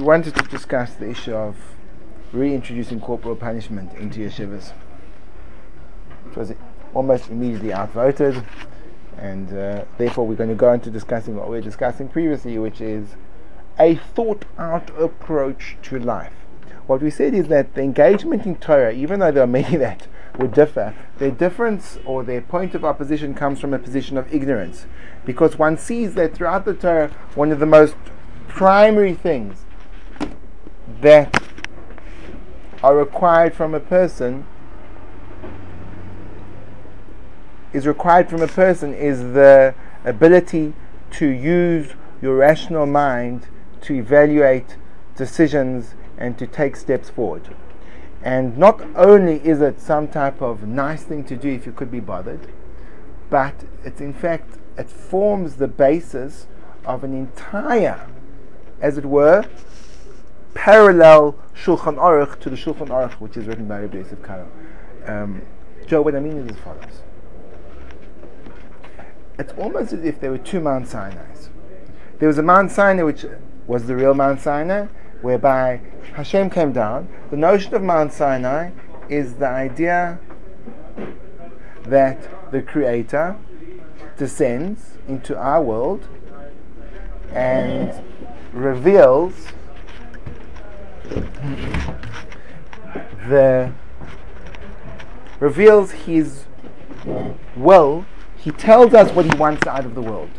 we wanted to discuss the issue of reintroducing corporal punishment into yeshivas. It was almost immediately outvoted, and uh, therefore we're going to go into discussing what we were discussing previously, which is a thought out approach to life. What we said is that the engagement in Torah, even though there are many that would differ, their difference or their point of opposition comes from a position of ignorance. Because one sees that throughout the Torah, one of the most primary things that are required from a person is required from a person is the ability to use your rational mind to evaluate decisions and to take steps forward. And not only is it some type of nice thing to do if you could be bothered, but it's in fact, it forms the basis of an entire, as it were, parallel Shulchan Aruch to the Shulchan Aruch, which is written by Rabbi Yosef Karo. Um, Joe, what I mean is as follows. It's almost as if there were two Mount Sinai's. There was a Mount Sinai which was the real Mount Sinai, whereby Hashem came down. The notion of Mount Sinai is the idea that the Creator descends into our world and reveals the reveals his will he tells us what he wants out of the world.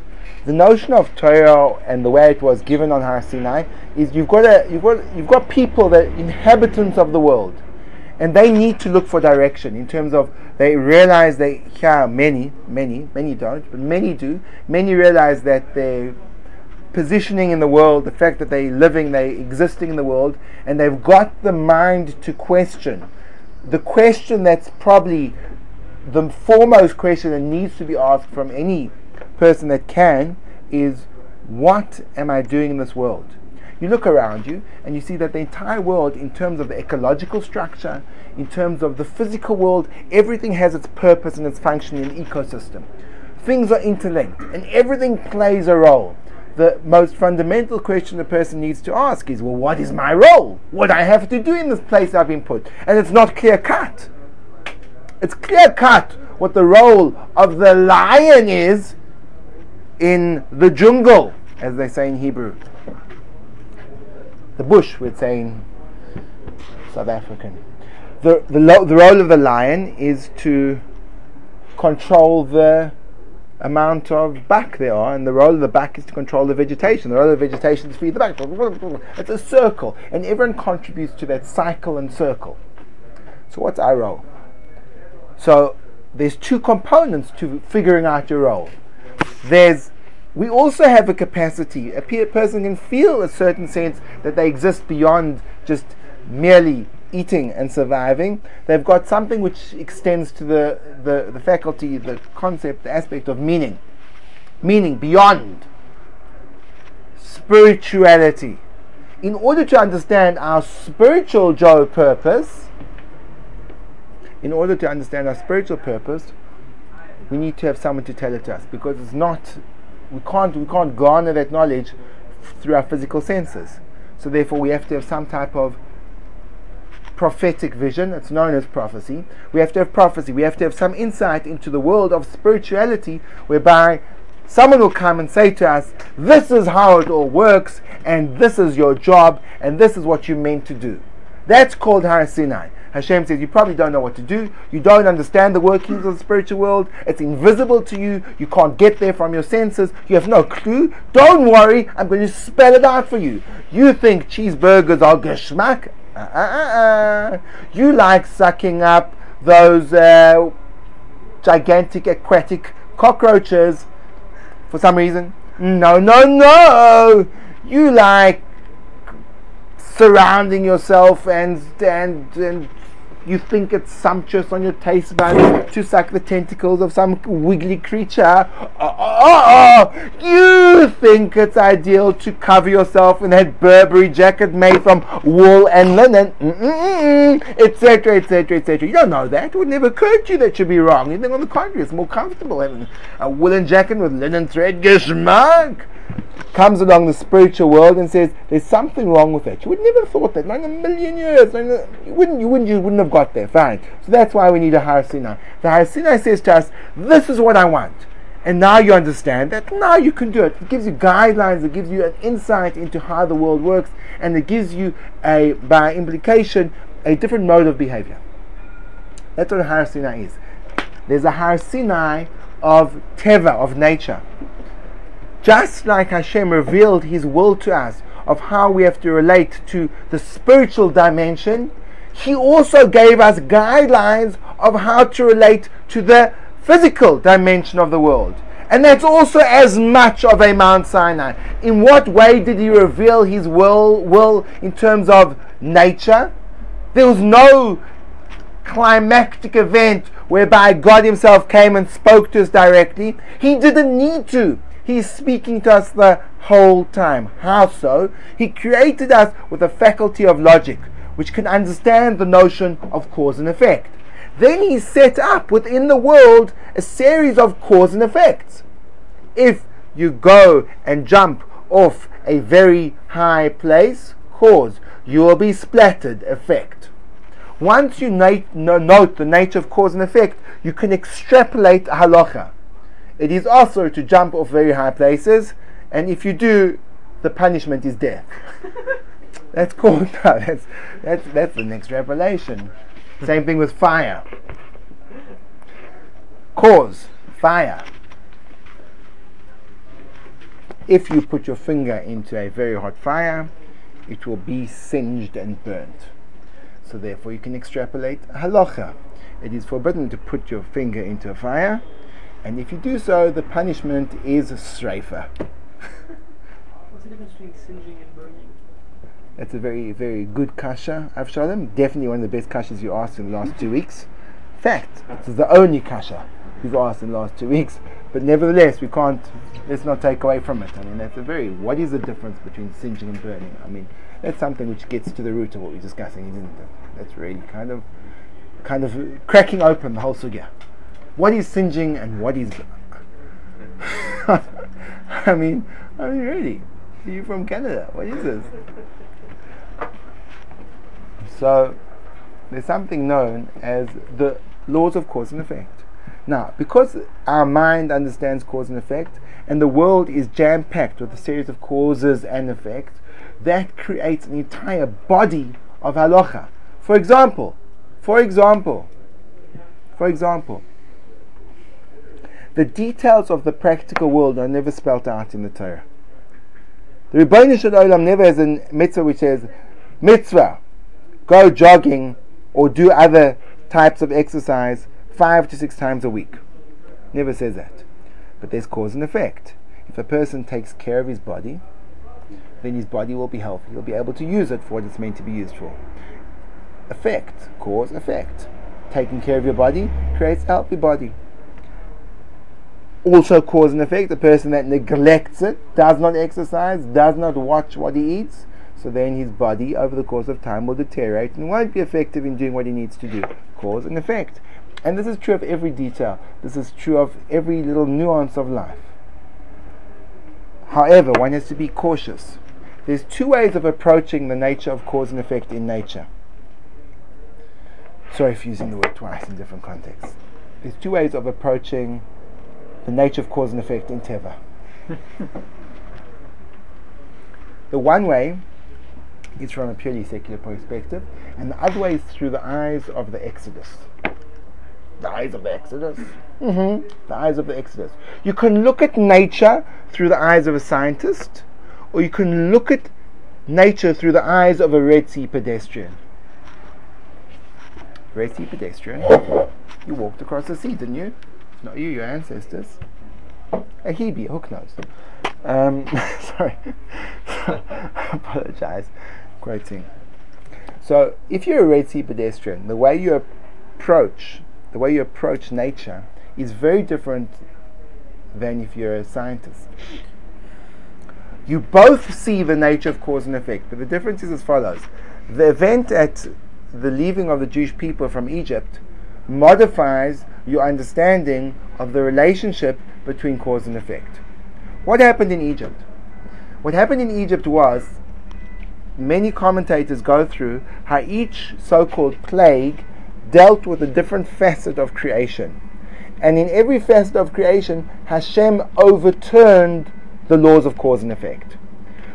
The notion of Torah and the way it was given on Har Sinai is you've got a, you've got you've got people that inhabitants of the world, and they need to look for direction in terms of they realize they yeah many many many don't but many do. Many realize that their positioning in the world the fact that they're living they're existing in the world and they've got the mind to question the question that's probably the foremost question that needs to be asked from any person that can is what am I doing in this world? You look around you and you see that the entire world, in terms of the ecological structure, in terms of the physical world, everything has its purpose and its function in an ecosystem. Things are interlinked and everything plays a role. The most fundamental question a person needs to ask is, well, what is my role? What I have to do in this place I've been put? And it's not clear cut. It's clear cut what the role of the lion is in the jungle, as they say in Hebrew. The bush, we'd say in South African. The, the, lo- the role of the lion is to control the amount of back there are, and the role of the back is to control the vegetation. The role of the vegetation is to feed the back. It's a circle, and everyone contributes to that cycle and circle. So, what's our role? So, there's two components to figuring out your role. There's we also have a capacity. A person can feel a certain sense that they exist beyond just merely eating and surviving. They've got something which extends to the, the, the faculty, the concept, the aspect of meaning. Meaning beyond spirituality. In order to understand our spiritual Joe purpose, in order to understand our spiritual purpose, we need to have someone to tell it to us because it's not we can't we can't garner that knowledge through our physical senses. So therefore, we have to have some type of prophetic vision. It's known as prophecy. We have to have prophecy. We have to have some insight into the world of spirituality, whereby someone will come and say to us, "This is how it all works, and this is your job, and this is what you're meant to do." That's called Har Sinai. Hashem says, You probably don't know what to do. You don't understand the workings of the spiritual world. It's invisible to you. You can't get there from your senses. You have no clue. Don't worry. I'm going to spell it out for you. You think cheeseburgers are geschmack? Uh, uh, uh. You like sucking up those uh, gigantic aquatic cockroaches for some reason. No, no, no. You like surrounding yourself and and and You think it's sumptuous on your taste buds to suck the tentacles of some wiggly creature. Oh, oh, oh, You think it's ideal to cover yourself in that Burberry jacket made from wool and linen, etc., etc., etc. You don't know that. It would never occur to you that should be wrong. You think, on the contrary, it's more comfortable having a woolen jacket with linen thread. Geschmack! comes along the spiritual world and says there's something wrong with that. You would never have thought that. Not in a million years. You wouldn't. You wouldn't. You wouldn't have got there. Fine. So that's why we need a Har Sinai. The Har Sinai says to us, "This is what I want." And now you understand that now you can do it. It gives you guidelines, it gives you an insight into how the world works, and it gives you a, by implication, a different mode of behavior. That's what a Har Sinai is. There's a Har Sinai of Teva, of nature. Just like Hashem revealed His will to us of how we have to relate to the spiritual dimension, He also gave us guidelines of how to relate to the physical dimension of the world. And that's also as much of a Mount Sinai. In what way did He reveal His will, will in terms of nature? There was no climactic event whereby God Himself came and spoke to us directly. He didn't need to. He's speaking to us the whole time. How so? He created us with a faculty of logic, which can understand the notion of cause and effect. Then he set up within the world a series of cause and effects. If you go and jump off a very high place, cause, you will be splattered, effect. Once you note the nature of cause and effect, you can extrapolate halacha it is also to jump off very high places, and if you do, the punishment is death. that's called that's, that's that's the next revelation. Same thing with fire. Cause fire. If you put your finger into a very hot fire, it will be singed and burnt. So therefore, you can extrapolate halacha. It is forbidden to put your finger into a fire and if you do so, the punishment is streifer. What's the difference between singeing and burning? That's a very, very good kasha, Avshalom. Definitely one of the best kashas you asked in the last two weeks. Fact, is the only kasha you've asked in the last two weeks. But nevertheless, we can't, let's not take away from it. I mean, that's a very, what is the difference between singeing and burning? I mean, that's something which gets to the root of what we're discussing, isn't it? That's really kind of, kind of cracking open the whole sugya what is singeing and what is I mean I mean really are you from Canada what is this so there's something known as the laws of cause and effect now because our mind understands cause and effect and the world is jam packed with a series of causes and effects that creates an entire body of halacha for example for example for example the details of the practical world are never spelt out in the Torah. The Shel Olam never has a mitzvah which says, mitzvah, go jogging or do other types of exercise five to six times a week. Never says that. But there's cause and effect. If a person takes care of his body, then his body will be healthy. He'll be able to use it for what it's meant to be used for. Effect, cause, effect. Taking care of your body creates a healthy body also cause and effect. The person that neglects it, does not exercise, does not watch what he eats, so then his body over the course of time will deteriorate and won't be effective in doing what he needs to do. Cause and effect. And this is true of every detail. This is true of every little nuance of life. However, one has to be cautious. There's two ways of approaching the nature of cause and effect in nature. Sorry for using the word twice in different contexts. There's two ways of approaching the nature of cause and effect in Teva. the one way is from a purely secular perspective, and the other way is through the eyes of the Exodus. The eyes of the Exodus. Mm-hmm. The eyes of the Exodus. You can look at nature through the eyes of a scientist, or you can look at nature through the eyes of a Red Sea pedestrian. Red Sea pedestrian, you walked across the sea, didn't you? not you, your ancestors. A Hebe, hook nose. Um, sorry, I apologize. Quoting. So if you're a Red Sea pedestrian, the way you approach the way you approach nature is very different than if you're a scientist. You both see the nature of cause and effect, but the difference is as follows. The event at the leaving of the Jewish people from Egypt modifies your understanding of the relationship between cause and effect. What happened in Egypt? What happened in Egypt was many commentators go through how each so called plague dealt with a different facet of creation. And in every facet of creation, Hashem overturned the laws of cause and effect.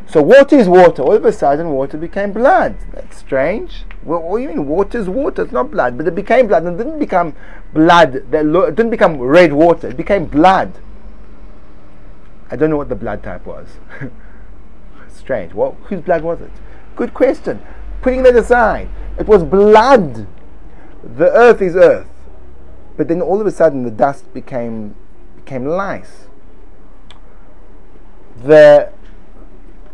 So water is water. All of a sudden, water became blood. That's strange. Well, what do you mean? Water is water. It's not blood, but it became blood. And it didn't become blood. It didn't become red water. It became blood. I don't know what the blood type was. strange. What? Whose blood was it? Good question. Putting that aside, it was blood. The earth is earth, but then all of a sudden the dust became became lice. The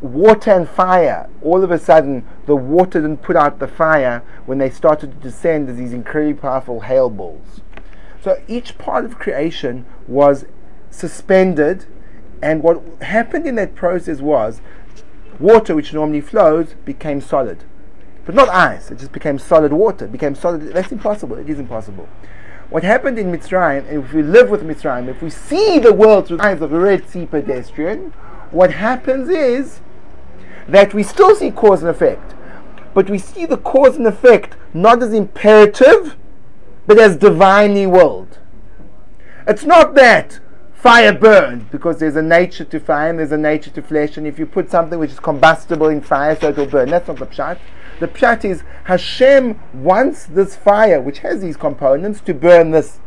water and fire, all of a sudden, the water didn't put out the fire when they started to descend as these incredibly powerful hail balls. So each part of creation was suspended, and what happened in that process was water, which normally flows, became solid. But not ice, it just became solid water, it became solid. That's impossible, it is impossible. What happened in Mitzrayim, and if we live with Mitzrayim, if we see the world through the eyes of a Red Sea pedestrian, what happens is that we still see cause and effect, but we see the cause and effect not as imperative, but as divinely willed. It's not that fire burns because there's a nature to fire and there's a nature to flesh, and if you put something which is combustible in fire, so it will burn. That's not the pshat. The pshat is Hashem wants this fire, which has these components, to burn this.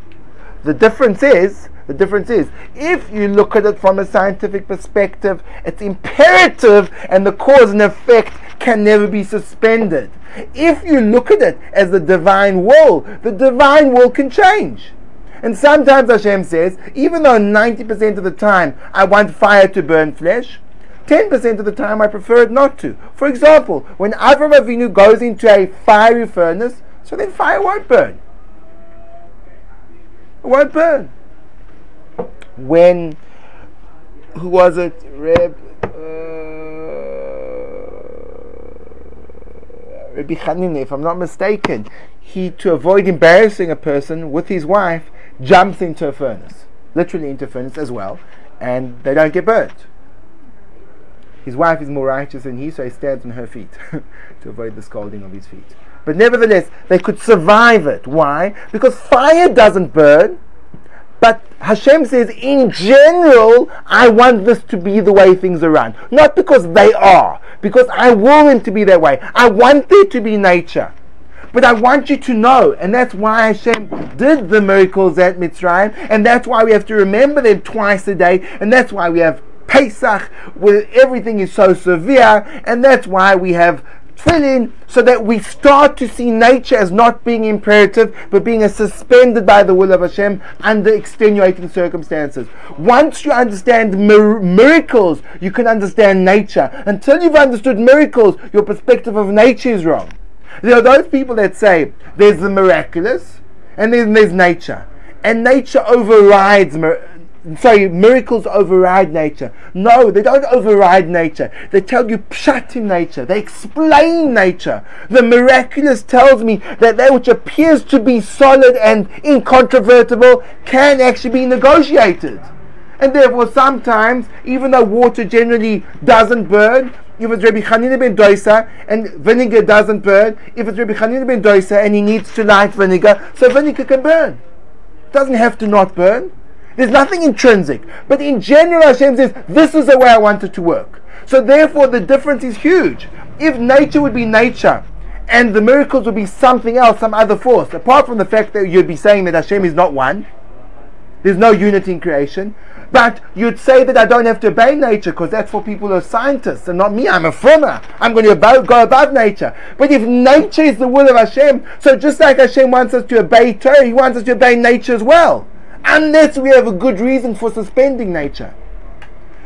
The difference is the difference is, if you look at it from a scientific perspective, it's imperative and the cause and effect can never be suspended. If you look at it as the divine will, the divine will can change. And sometimes Hashem says, even though 90% of the time I want fire to burn flesh, 10% of the time I prefer it not to. For example, when Avram Avinu goes into a fiery furnace, so then fire won't burn. It won't burn when who was it? Reb uh, Rabbi Hanina, if I'm not mistaken, he to avoid embarrassing a person with his wife jumps into a furnace, literally into a furnace as well, and they don't get burnt. His wife is more righteous than he, so he stands on her feet to avoid the scalding of his feet. But nevertheless, they could survive it. Why? Because fire doesn't burn, but Hashem says, in general, I want this to be the way things are run. Not because they are, because I want them to be that way. I want there to be nature. But I want you to know, and that's why Hashem did the miracles at Mitzrayim, and that's why we have to remember them twice a day, and that's why we have Pesach, where everything is so severe, and that's why we have tefillin so that we start to see nature as not being imperative but being suspended by the will of Hashem under extenuating circumstances. Once you understand mir- miracles, you can understand nature. Until you've understood miracles, your perspective of nature is wrong. There are those people that say there's the miraculous and then there's nature. And nature overrides sorry, miracles override nature. No, they don't override nature. They tell you pshat in nature. They explain nature. The miraculous tells me that that which appears to be solid and incontrovertible can actually be negotiated. And therefore, sometimes, even though water generally doesn't burn, if it's Rabbi Hanina ben Doisa and vinegar doesn't burn, if it's Rabbi Hanina ben Doisa and he needs to light vinegar, so vinegar can burn. It doesn't have to not burn. There's nothing intrinsic. But in general, Hashem says, this is the way I want it to work. So therefore, the difference is huge. If nature would be nature, and the miracles would be something else, some other force, apart from the fact that you'd be saying that Hashem is not one, there's no unity in creation, but you'd say that I don't have to obey nature because that's for people who are scientists and not me. I'm a frummer. I'm going to go above nature. But if nature is the will of Hashem, so just like Hashem wants us to obey Torah, He wants us to obey nature as well unless we have a good reason for suspending nature.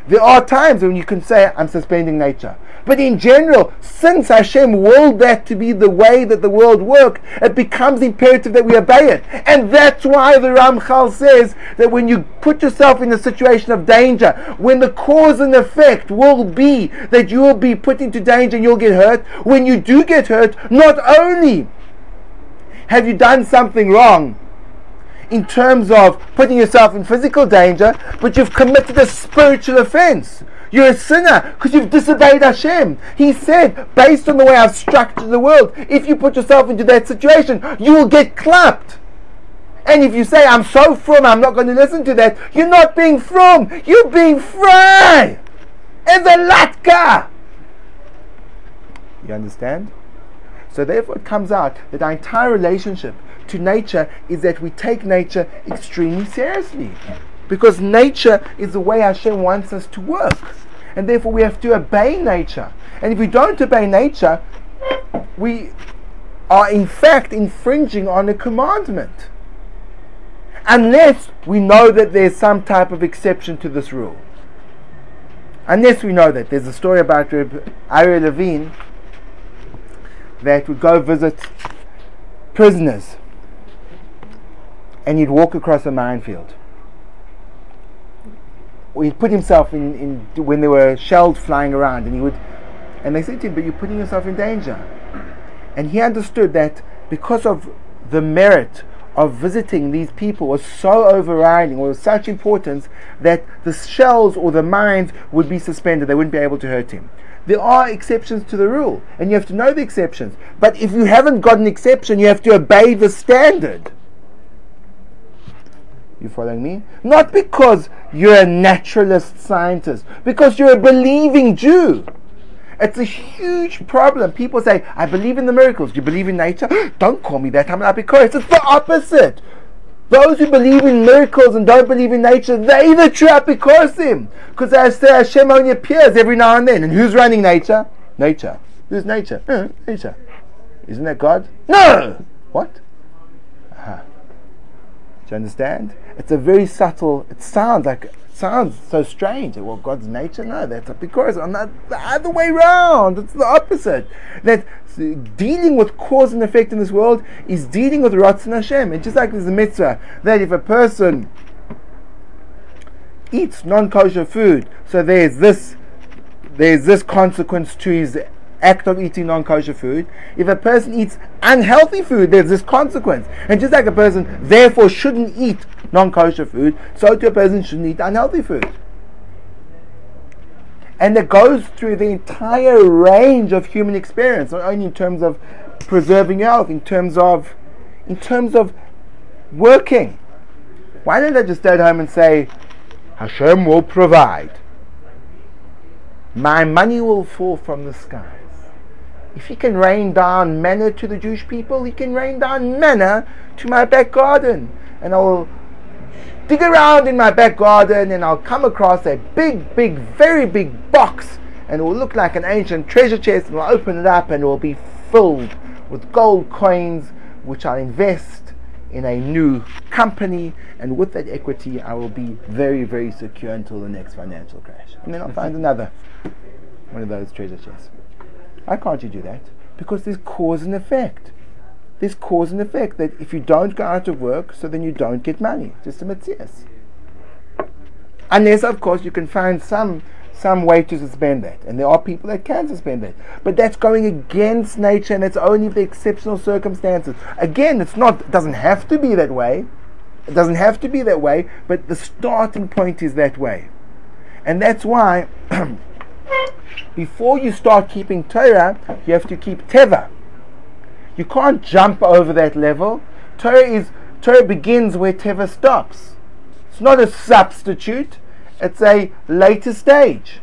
There are times when you can say, I'm suspending nature. But in general, since Hashem willed that to be the way that the world works, it becomes imperative that we obey it. And that's why the Ramchal says that when you put yourself in a situation of danger, when the cause and effect will be that you will be put into danger and you'll get hurt, when you do get hurt, not only have you done something wrong, in terms of putting yourself in physical danger, but you've committed a spiritual offense. You're a sinner because you've disobeyed Hashem. He said, based on the way I've structured the world, if you put yourself into that situation, you will get clapped. And if you say, I'm so frum, I'm not going to listen to that, you're not being frum, you're being fry. As a latka. You understand? So therefore it comes out that our entire relationship to nature is that we take nature extremely seriously. Because nature is the way Hashem wants us to work. And therefore we have to obey nature. And if we don't obey nature, we are in fact infringing on a commandment. Unless we know that there's some type of exception to this rule. Unless we know that. There's a story about Reb Ari Levine that would go visit prisoners and he'd walk across a minefield. He'd put himself in, in when there were shells flying around, and he would, and they said to him, "But you're putting yourself in danger." And he understood that because of the merit of visiting these people was so overriding, or was such importance that the shells or the mines would be suspended; they wouldn't be able to hurt him. There are exceptions to the rule, and you have to know the exceptions. But if you haven't got an exception, you have to obey the standard. You following me? Not because you're a naturalist scientist, because you're a believing Jew. It's a huge problem. People say, I believe in the miracles. Do you believe in nature? don't call me that. I'm not because it's the opposite. Those who believe in miracles and don't believe in nature, they the true apikosim. Because they say Hashem only appears every now and then. And who's running nature? Nature. Who's nature? Uh, nature. Isn't that God? No! What? Do you understand? It's a very subtle. It sounds like it sounds so strange. Well, God's nature, no, that's because on the, the other way around. It's the opposite. That dealing with cause and effect in this world is dealing with Ratzon Hashem. It's just like there's a mitzvah that if a person eats non-kosher food, so there's this there's this consequence to his act of eating non-kosher food. If a person eats unhealthy food, there's this consequence. And just like a person therefore shouldn't eat non-kosher food, so too a person shouldn't eat unhealthy food. And it goes through the entire range of human experience, not only in terms of preserving health, in terms of in terms of working. Why don't I just stay at home and say, Hashem will provide. My money will fall from the skies. If he can rain down manna to the Jewish people, he can rain down manna to my back garden. And I will dig around in my back garden and I'll come across a big, big, very big box and it will look like an ancient treasure chest and I'll open it up and it will be filled with gold coins which I'll invest in a new company and with that equity I will be very, very secure until the next financial crash. And then I'll find another one of those treasure chests. Why can't you do that? Because there's cause and effect. There's cause and effect that if you don't go out of work, so then you don't get money. Just a mitzvah. Unless, of course, you can find some some way to suspend that. And there are people that can suspend that. But that's going against nature and it's only the exceptional circumstances. Again, it's not it doesn't have to be that way. It doesn't have to be that way, but the starting point is that way. And that's why before you start keeping Torah, you have to keep Teva. You can't jump over that level. Torah is Torah begins where Teva stops. It's not a substitute, it's a later stage.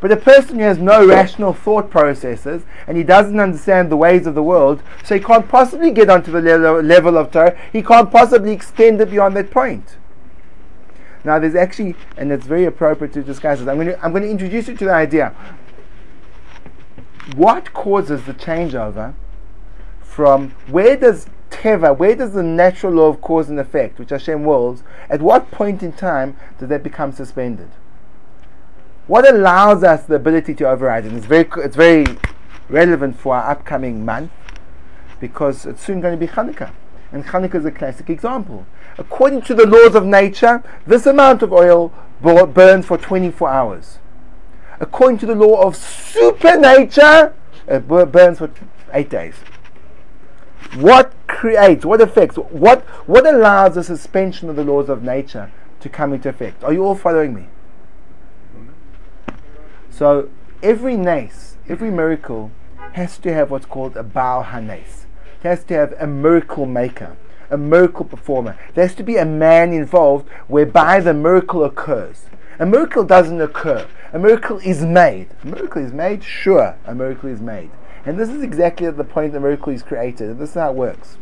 But a person who has no rational thought processes and he doesn't understand the ways of the world, so he can't possibly get onto the level of Torah, he can't possibly extend it beyond that point. Now, there's actually, and it's very appropriate to discuss this, I'm going to, I'm going to introduce you to the idea. What causes the changeover from where does teva, where does the natural law of cause and effect, which Hashem wills, at what point in time does that become suspended? what allows us the ability to override it? And it's very, it's very relevant for our upcoming month because it's soon going to be Hanukkah. And Hanukkah is a classic example. According to the laws of nature, this amount of oil burns for 24 hours. According to the law of supernature, it burns for eight days. What creates, what affects, what, what allows the suspension of the laws of nature to come into effect? Are you all following me? So every nes, every miracle has to have what's called a Baal Hanes. It has to have a miracle maker, a miracle performer. There has to be a man involved whereby the miracle occurs. A miracle doesn't occur. A miracle is made. A miracle is made? Sure, a miracle is made. And this is exactly at the point the miracle is created. This is how it works.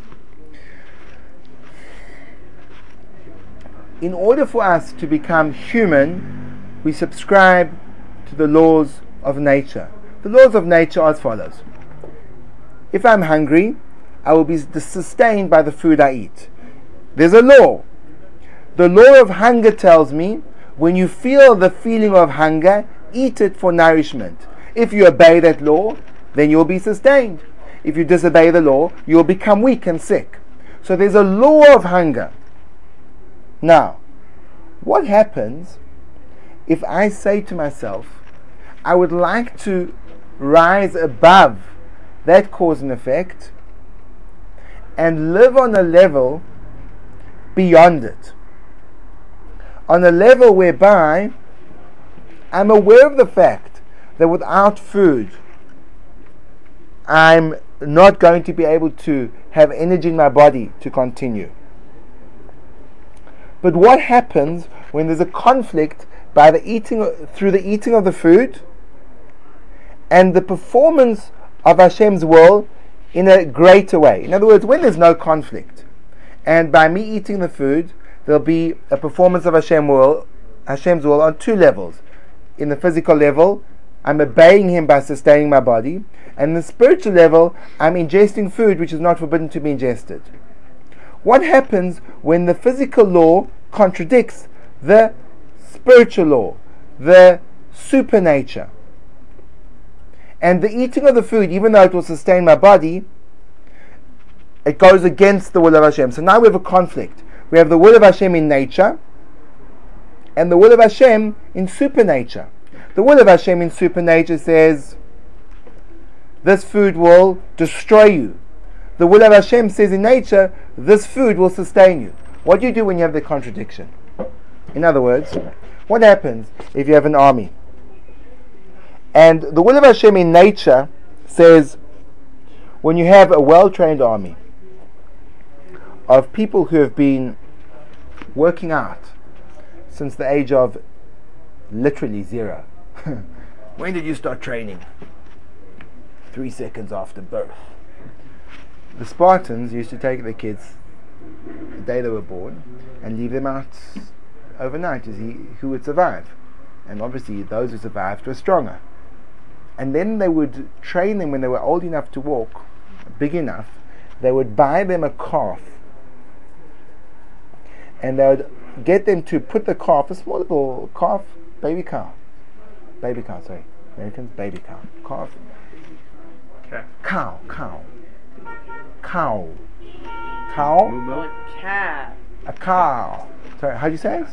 In order for us to become human, we subscribe to the laws of nature. The laws of nature are as follows. If I'm hungry, I will be sustained by the food I eat. There's a law. The law of hunger tells me when you feel the feeling of hunger, eat it for nourishment. If you obey that law, then you'll be sustained. If you disobey the law, you'll become weak and sick. So there's a law of hunger. Now, what happens if I say to myself, I would like to rise above that cause and effect and live on a level beyond it? On a level whereby I'm aware of the fact that without food, I'm not going to be able to have energy in my body to continue. But what happens when there's a conflict by the eating through the eating of the food and the performance of Hashem's will in a greater way? In other words, when there's no conflict, and by me eating the food, there'll be a performance of Hashem will, Hashem's will on two levels. In the physical level, I'm obeying Him by sustaining my body, and in the spiritual level, I'm ingesting food which is not forbidden to be ingested. What happens when the physical law contradicts the spiritual law, the supernature? And the eating of the food, even though it will sustain my body, it goes against the will of Hashem. So now we have a conflict. We have the will of Hashem in nature and the will of Hashem in supernature. The will of Hashem in supernature says, this food will destroy you. The will of Hashem says in nature, this food will sustain you. What do you do when you have the contradiction? In other words, what happens if you have an army? And the will of Hashem in nature says, when you have a well trained army of people who have been working out since the age of literally zero. when did you start training? three seconds after birth. The Spartans used to take their kids the day they were born and leave them out overnight to see who would survive. And obviously, those who survived were stronger. And then they would train them when they were old enough to walk, big enough, they would buy them a calf. And they would get them to put the calf, a small little calf, baby cow. Baby cow, sorry. Americans, baby cow. Calf Cow, cow. Cow. Cow? Like. A cow. Sorry, how do you say it?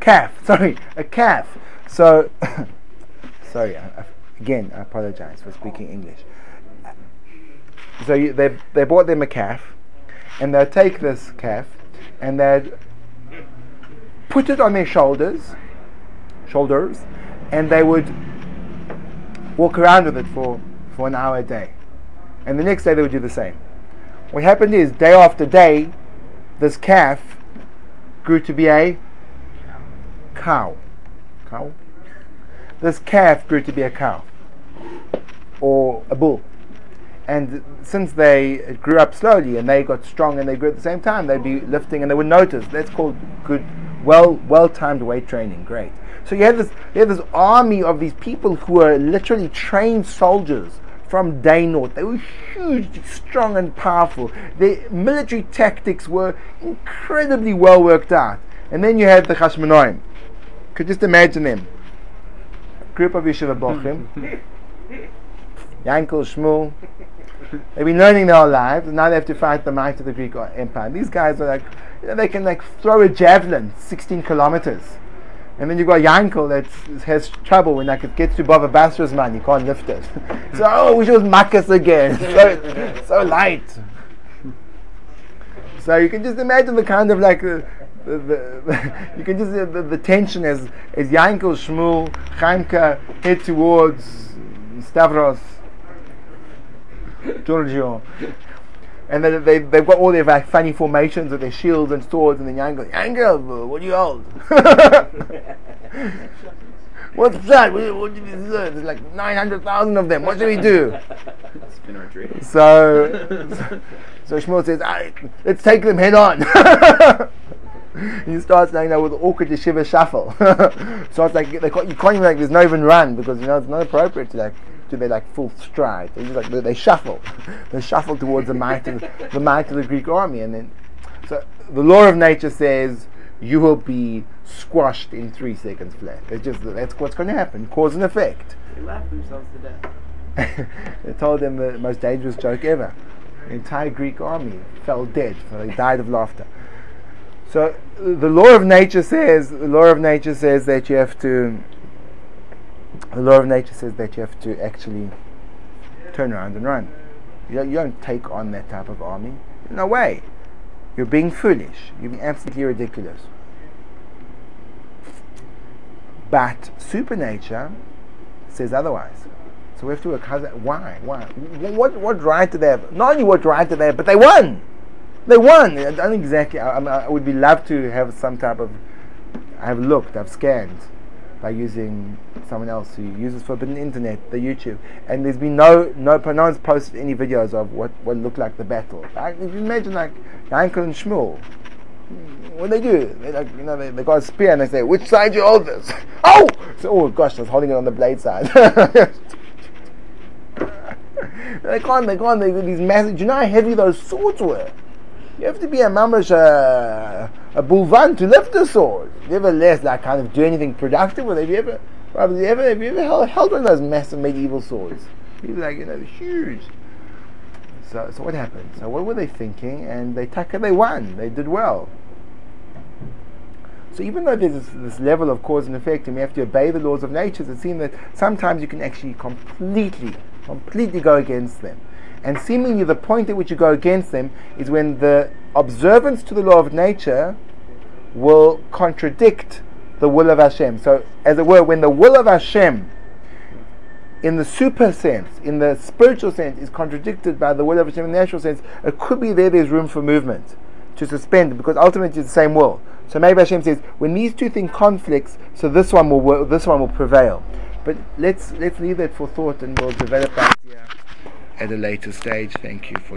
Calf. Sorry, a calf. So, sorry, I, I, again, I apologize for speaking English. So you, they, they bought them a calf, and they'd take this calf, and they'd put it on their shoulders, shoulders, and they would walk around with it for for an hour a day. And the next day they would do the same. What happened is, day after day, this calf grew to be a cow. Cow? This calf grew to be a cow. Or a bull. And since they grew up slowly and they got strong and they grew at the same time, they'd be lifting and they would notice. That's called good, well, well timed weight training. Great. So you have this, you have this army of these people who are literally trained soldiers from day north. They were huge, strong, and powerful. Their military tactics were incredibly well worked out. And then you had the Chashmonaim. Could just imagine them. A group of Yeshiva Bochim, Yankel, Shmuel. They've been learning their whole lives, and now they have to fight the might of the Greek Empire. These guys are like, you know, they can like throw a javelin 16 kilometers. And then you've got Yankel that has trouble when like it gets to Baba Basra's man, you can't lift it. so, oh, we should Makkas again. so, so light. So you can just imagine the kind of like uh, the, the, you can just uh, the, the, tension as as Yankel, Shmuel, Chaimka head towards Stavros, Giorgio. And then they, they've got all their funny formations with their shields and swords, and then Yankel, Yankel, what do you hold? What's that? What, what did you There's like 900,000 of them. What do we do? So, so, so Shmuel says, let's take them head on. he starts like that with awkward yeshiva shuffle. so it's like they you can't even like there's no even run because you know it's not appropriate to like do their like full stride. They just like they, they shuffle, they shuffle towards the might of the might of the Greek army, and then so the law of nature says you will be squashed in three seconds flat. It's just that's what's going to happen, cause and effect. They laughed themselves to death. they told them the most dangerous joke ever. The entire Greek army fell dead, so they died of laughter. So the law of nature says the law of nature says that you have to the law of nature says that you have to actually turn around and run. You don't, you don't take on that type of army. No way. You're being foolish. You're being absolutely ridiculous. But supernature says otherwise. So we have to work hard. Why? Why? What, what right do they have? Not only what right do they have, but they won. They won. I don't exactly. I, I would be love to have some type of. I have looked. I've scanned by using someone else who uses forbidden internet, the YouTube, and there's been no no no one's posted any videos of what what looked like the battle. Like, if you imagine like Yankel and Shmuel, what they do? They like you know they, they got a spear and they say which side you hold this? Oh, so, oh gosh, I was holding it on the blade side. they can't they can't they these massive. Do you know how heavy those swords were? You have to be a mamash uh, a bulvan to lift a sword. Nevertheless, like kind of do anything productive. Have you ever, have you ever, have you ever held, held one of those massive medieval swords? People like you know huge. So, so what happened? So what were they thinking? And they taka, they won. They did well. So even though there's this, this, level of cause and effect, and we have to obey the laws of nature, it seems that sometimes you can actually completely, completely go against them. And seemingly the point at which you go against them is when the observance to the law of nature will contradict the will of Hashem. So, as it were, when the will of Hashem, in the super sense, in the spiritual sense, is contradicted by the will of Hashem in the natural sense, it could be there there's room for movement to suspend because ultimately it's the same will. So maybe Hashem says, when these two things conflicts, so this one will work, this one will prevail. But let's let's leave that for thought and we'll develop that at a later stage. Thank you for